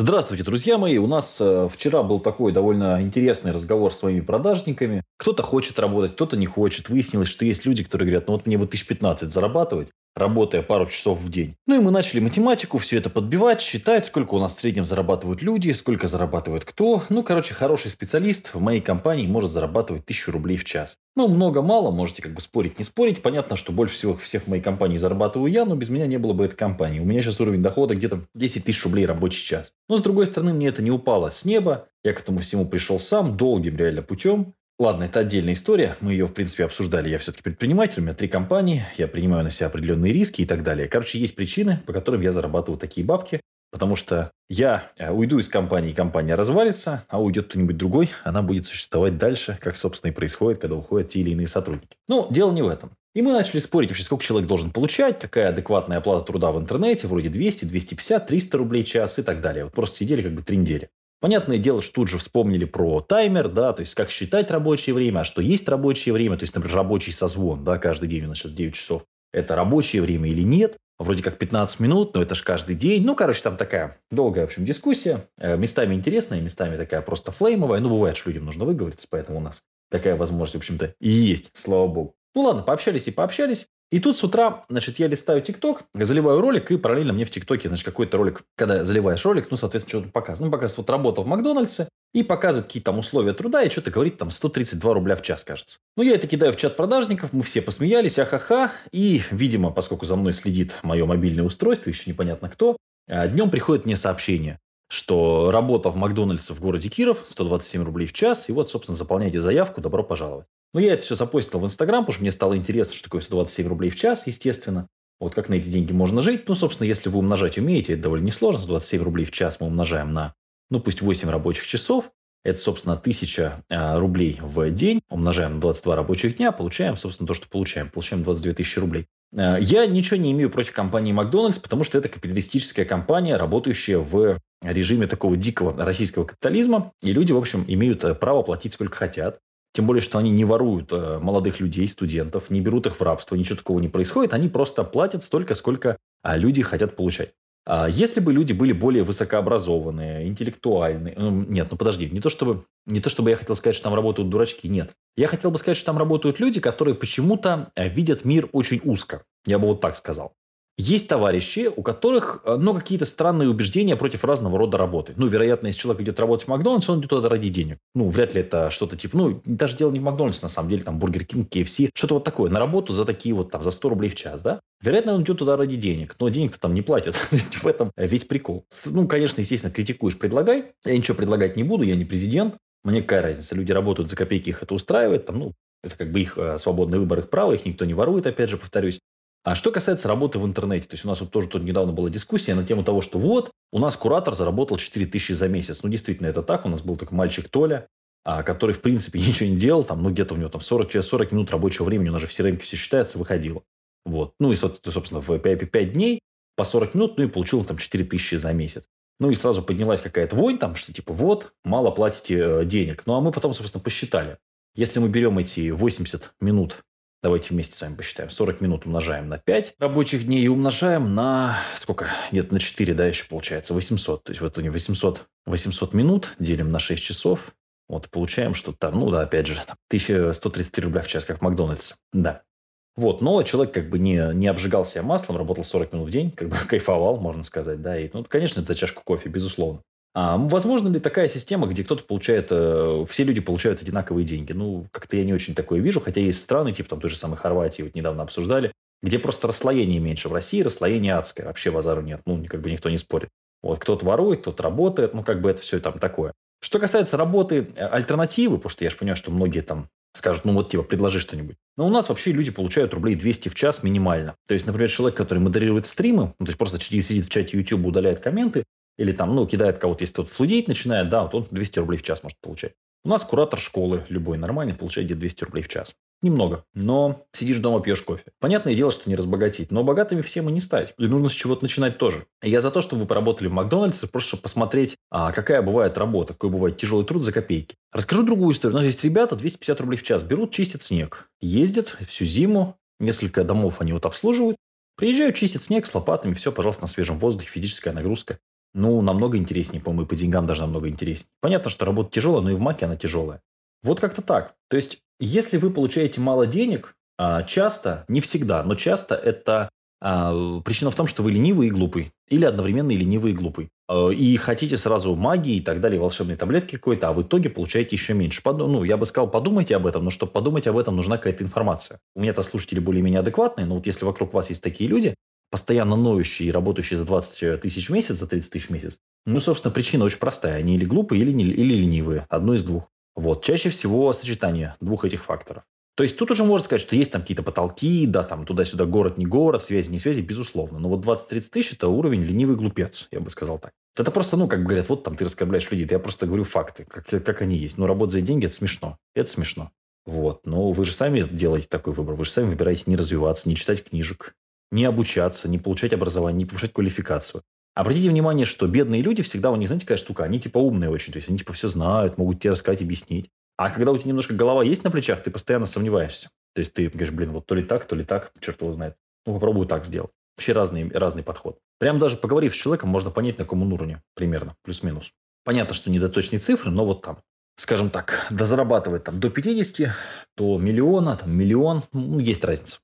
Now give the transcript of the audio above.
Здравствуйте, друзья мои. У нас э, вчера был такой довольно интересный разговор с своими продажниками. Кто-то хочет работать, кто-то не хочет. Выяснилось, что есть люди, которые говорят, ну вот мне бы 1015 зарабатывать, работая пару часов в день. Ну и мы начали математику, все это подбивать, считать, сколько у нас в среднем зарабатывают люди, сколько зарабатывает кто. Ну, короче, хороший специалист в моей компании может зарабатывать 1000 рублей в час. Ну, много-мало, можете как бы спорить, не спорить. Понятно, что больше всего всех в моей компании зарабатываю я, но без меня не было бы этой компании. У меня сейчас уровень дохода где-то 10 тысяч рублей рабочий час. Но, с другой стороны, мне это не упало с неба. Я к этому всему пришел сам, долгим реально путем. Ладно, это отдельная история. Мы ее, в принципе, обсуждали. Я все-таки предприниматель, у меня три компании, я принимаю на себя определенные риски и так далее. Короче, есть причины, по которым я зарабатываю такие бабки. Потому что я э, уйду из компании, компания развалится, а уйдет кто-нибудь другой, она будет существовать дальше, как, собственно, и происходит, когда уходят те или иные сотрудники. Ну, дело не в этом. И мы начали спорить вообще, сколько человек должен получать, какая адекватная оплата труда в интернете, вроде 200, 250, 300 рублей в час и так далее. Вот просто сидели как бы три недели. Понятное дело, что тут же вспомнили про таймер, да, то есть как считать рабочее время, а что есть рабочее время, то есть, например, рабочий созвон, да, каждый день у нас сейчас 9 часов. Это рабочее время или нет? Вроде как 15 минут, но это же каждый день. Ну, короче, там такая долгая, в общем, дискуссия. Э, местами интересная, местами такая просто флеймовая. Ну, бывает, что людям нужно выговориться, поэтому у нас такая возможность, в общем-то, и есть, слава богу. Ну, ладно, пообщались и пообщались. И тут с утра, значит, я листаю ТикТок, заливаю ролик, и параллельно мне в ТикТоке, значит, какой-то ролик, когда заливаешь ролик, ну, соответственно, что-то показывает. Ну, показывает, вот работал в Макдональдсе, и показывает какие-то там условия труда, и что-то говорит там 132 рубля в час, кажется. Ну, я это кидаю в чат продажников, мы все посмеялись, ахаха, и, видимо, поскольку за мной следит мое мобильное устройство, еще непонятно кто, а, днем приходит мне сообщение, что работа в Макдональдсе в городе Киров, 127 рублей в час, и вот, собственно, заполняйте заявку, добро пожаловать. Ну, я это все запостил в Инстаграм, потому что мне стало интересно, что такое 127 рублей в час, естественно. Вот как на эти деньги можно жить. Ну, собственно, если вы умножать умеете, это довольно несложно. 127 рублей в час мы умножаем на, ну, пусть 8 рабочих часов. Это, собственно, 1000 а, рублей в день. Умножаем на 22 рабочих дня. Получаем, собственно, то, что получаем. Получаем 22 тысячи рублей. А, я ничего не имею против компании Макдональдс, потому что это капиталистическая компания, работающая в режиме такого дикого российского капитализма. И люди, в общем, имеют э, право платить сколько хотят. Тем более, что они не воруют э, молодых людей, студентов, не берут их в рабство, ничего такого не происходит. Они просто платят столько, сколько а, люди хотят получать. А если бы люди были более высокообразованные, интеллектуальные... Ну, нет, ну подожди, не то, чтобы, не то чтобы я хотел сказать, что там работают дурачки, нет. Я хотел бы сказать, что там работают люди, которые почему-то э, видят мир очень узко. Я бы вот так сказал. Есть товарищи, у которых э, ну, какие-то странные убеждения против разного рода работы. Ну, вероятно, если человек идет работать в Макдональдс, он идет туда ради денег. Ну, вряд ли это что-то типа... Ну, даже дело не в Макдональдс, на самом деле, там, Бургер Кинг, KFC, что-то вот такое. На работу за такие вот, там, за 100 рублей в час, да? Вероятно, он идет туда ради денег, но денег-то там не платят. То есть, в этом весь прикол. Ну, конечно, естественно, критикуешь, предлагай. Я ничего предлагать не буду, я не президент. Мне какая разница, люди работают за копейки, их это устраивает, там, ну, это как бы их э, свободный выбор, их право, их никто не ворует, опять же, повторюсь. А что касается работы в интернете, то есть у нас вот тоже тут недавно была дискуссия на тему того, что вот, у нас куратор заработал 4 тысячи за месяц. Ну, действительно, это так. У нас был такой мальчик Толя, а, который, в принципе, ничего не делал. Там, ну, где-то у него там 40, 40 минут рабочего времени, у нас же все рынки все считается, выходило. Вот. Ну, и, собственно, в 5, 5 дней по 40 минут, ну, и получил там 4 тысячи за месяц. Ну, и сразу поднялась какая-то вонь там, что типа вот, мало платите э, денег. Ну, а мы потом, собственно, посчитали. Если мы берем эти 80 минут Давайте вместе с вами посчитаем. 40 минут умножаем на 5 рабочих дней и умножаем на... Сколько? Нет, на 4, да, еще получается. 800. То есть, вот они 800, 800 минут делим на 6 часов. Вот, получаем, что там, ну да, опять же, 1133 рубля в час, как в Макдональдсе. Да. Вот, но человек как бы не, не обжигал себя маслом, работал 40 минут в день, как бы кайфовал, можно сказать, да. И, ну, конечно, это за чашку кофе, безусловно. А возможно ли такая система, где кто-то получает, э, все люди получают одинаковые деньги? Ну, как-то я не очень такое вижу, хотя есть страны, типа там той же самой Хорватии, вот недавно обсуждали, где просто расслоение меньше. В России расслоение адское, вообще базару нет, ну, как бы никто не спорит. Вот кто-то ворует, кто-то работает, ну, как бы это все там такое. Что касается работы э, альтернативы, потому что я же понимаю, что многие там скажут, ну вот типа, предложи что-нибудь. Но у нас вообще люди получают рублей 200 в час минимально. То есть, например, человек, который модерирует стримы, ну, то есть просто сидит в чате YouTube, удаляет комменты, или там, ну, кидает кого-то, если тот флудеет начинает, да, вот он 200 рублей в час может получать. У нас куратор школы любой нормальный получает где-то 200 рублей в час. Немного, но сидишь дома, пьешь кофе. Понятное дело, что не разбогатеть, но богатыми все мы не стать. И нужно с чего-то начинать тоже. я за то, чтобы вы поработали в Макдональдсе, просто чтобы посмотреть, а, какая бывает работа, какой бывает тяжелый труд за копейки. Расскажу другую историю. У нас есть ребята 250 рублей в час берут, чистят снег. Ездят всю зиму, несколько домов они вот обслуживают. Приезжают, чистят снег с лопатами, все, пожалуйста, на свежем воздухе, физическая нагрузка ну, намного интереснее, по-моему, и по деньгам даже намного интереснее. Понятно, что работа тяжелая, но и в Маке она тяжелая. Вот как-то так. То есть, если вы получаете мало денег, а, часто, не всегда, но часто это а, причина в том, что вы ленивый и глупый. Или одновременно и ленивый и глупый. А, и хотите сразу магии и так далее, волшебные таблетки какой-то, а в итоге получаете еще меньше. Ну, я бы сказал, подумайте об этом, но чтобы подумать об этом, нужна какая-то информация. У меня-то слушатели более-менее адекватные, но вот если вокруг вас есть такие люди, постоянно ноющие и работающие за 20 тысяч в месяц, за 30 тысяч в месяц, ну, собственно, причина очень простая. Они или глупые, или, не, или ленивые. Одно из двух. Вот. Чаще всего сочетание двух этих факторов. То есть тут уже можно сказать, что есть там какие-то потолки, да, там туда-сюда город, не город, связи, не связи, безусловно. Но вот 20-30 тысяч – это уровень ленивый глупец, я бы сказал так. Это просто, ну, как говорят, вот там ты раскорбляешь людей. Я просто говорю факты, как, как они есть. Но работать за деньги – это смешно. Это смешно. Вот. Но вы же сами делаете такой выбор. Вы же сами выбираете не развиваться, не читать книжек, не обучаться, не получать образование, не повышать квалификацию. Обратите внимание, что бедные люди всегда у них, знаете, какая штука? Они типа умные очень. То есть они типа все знают, могут тебе рассказать, объяснить. А когда у тебя немножко голова есть на плечах, ты постоянно сомневаешься. То есть ты говоришь, блин, вот то ли так, то ли так, черт его знает. Ну, попробую так сделать. Вообще разный, разный подход. Прям даже поговорив с человеком, можно понять, на каком он уровне примерно, плюс-минус. Понятно, что не до точной цифры, но вот там. Скажем так, да зарабатывать там до 50, то миллиона, там миллион, ну, есть разница.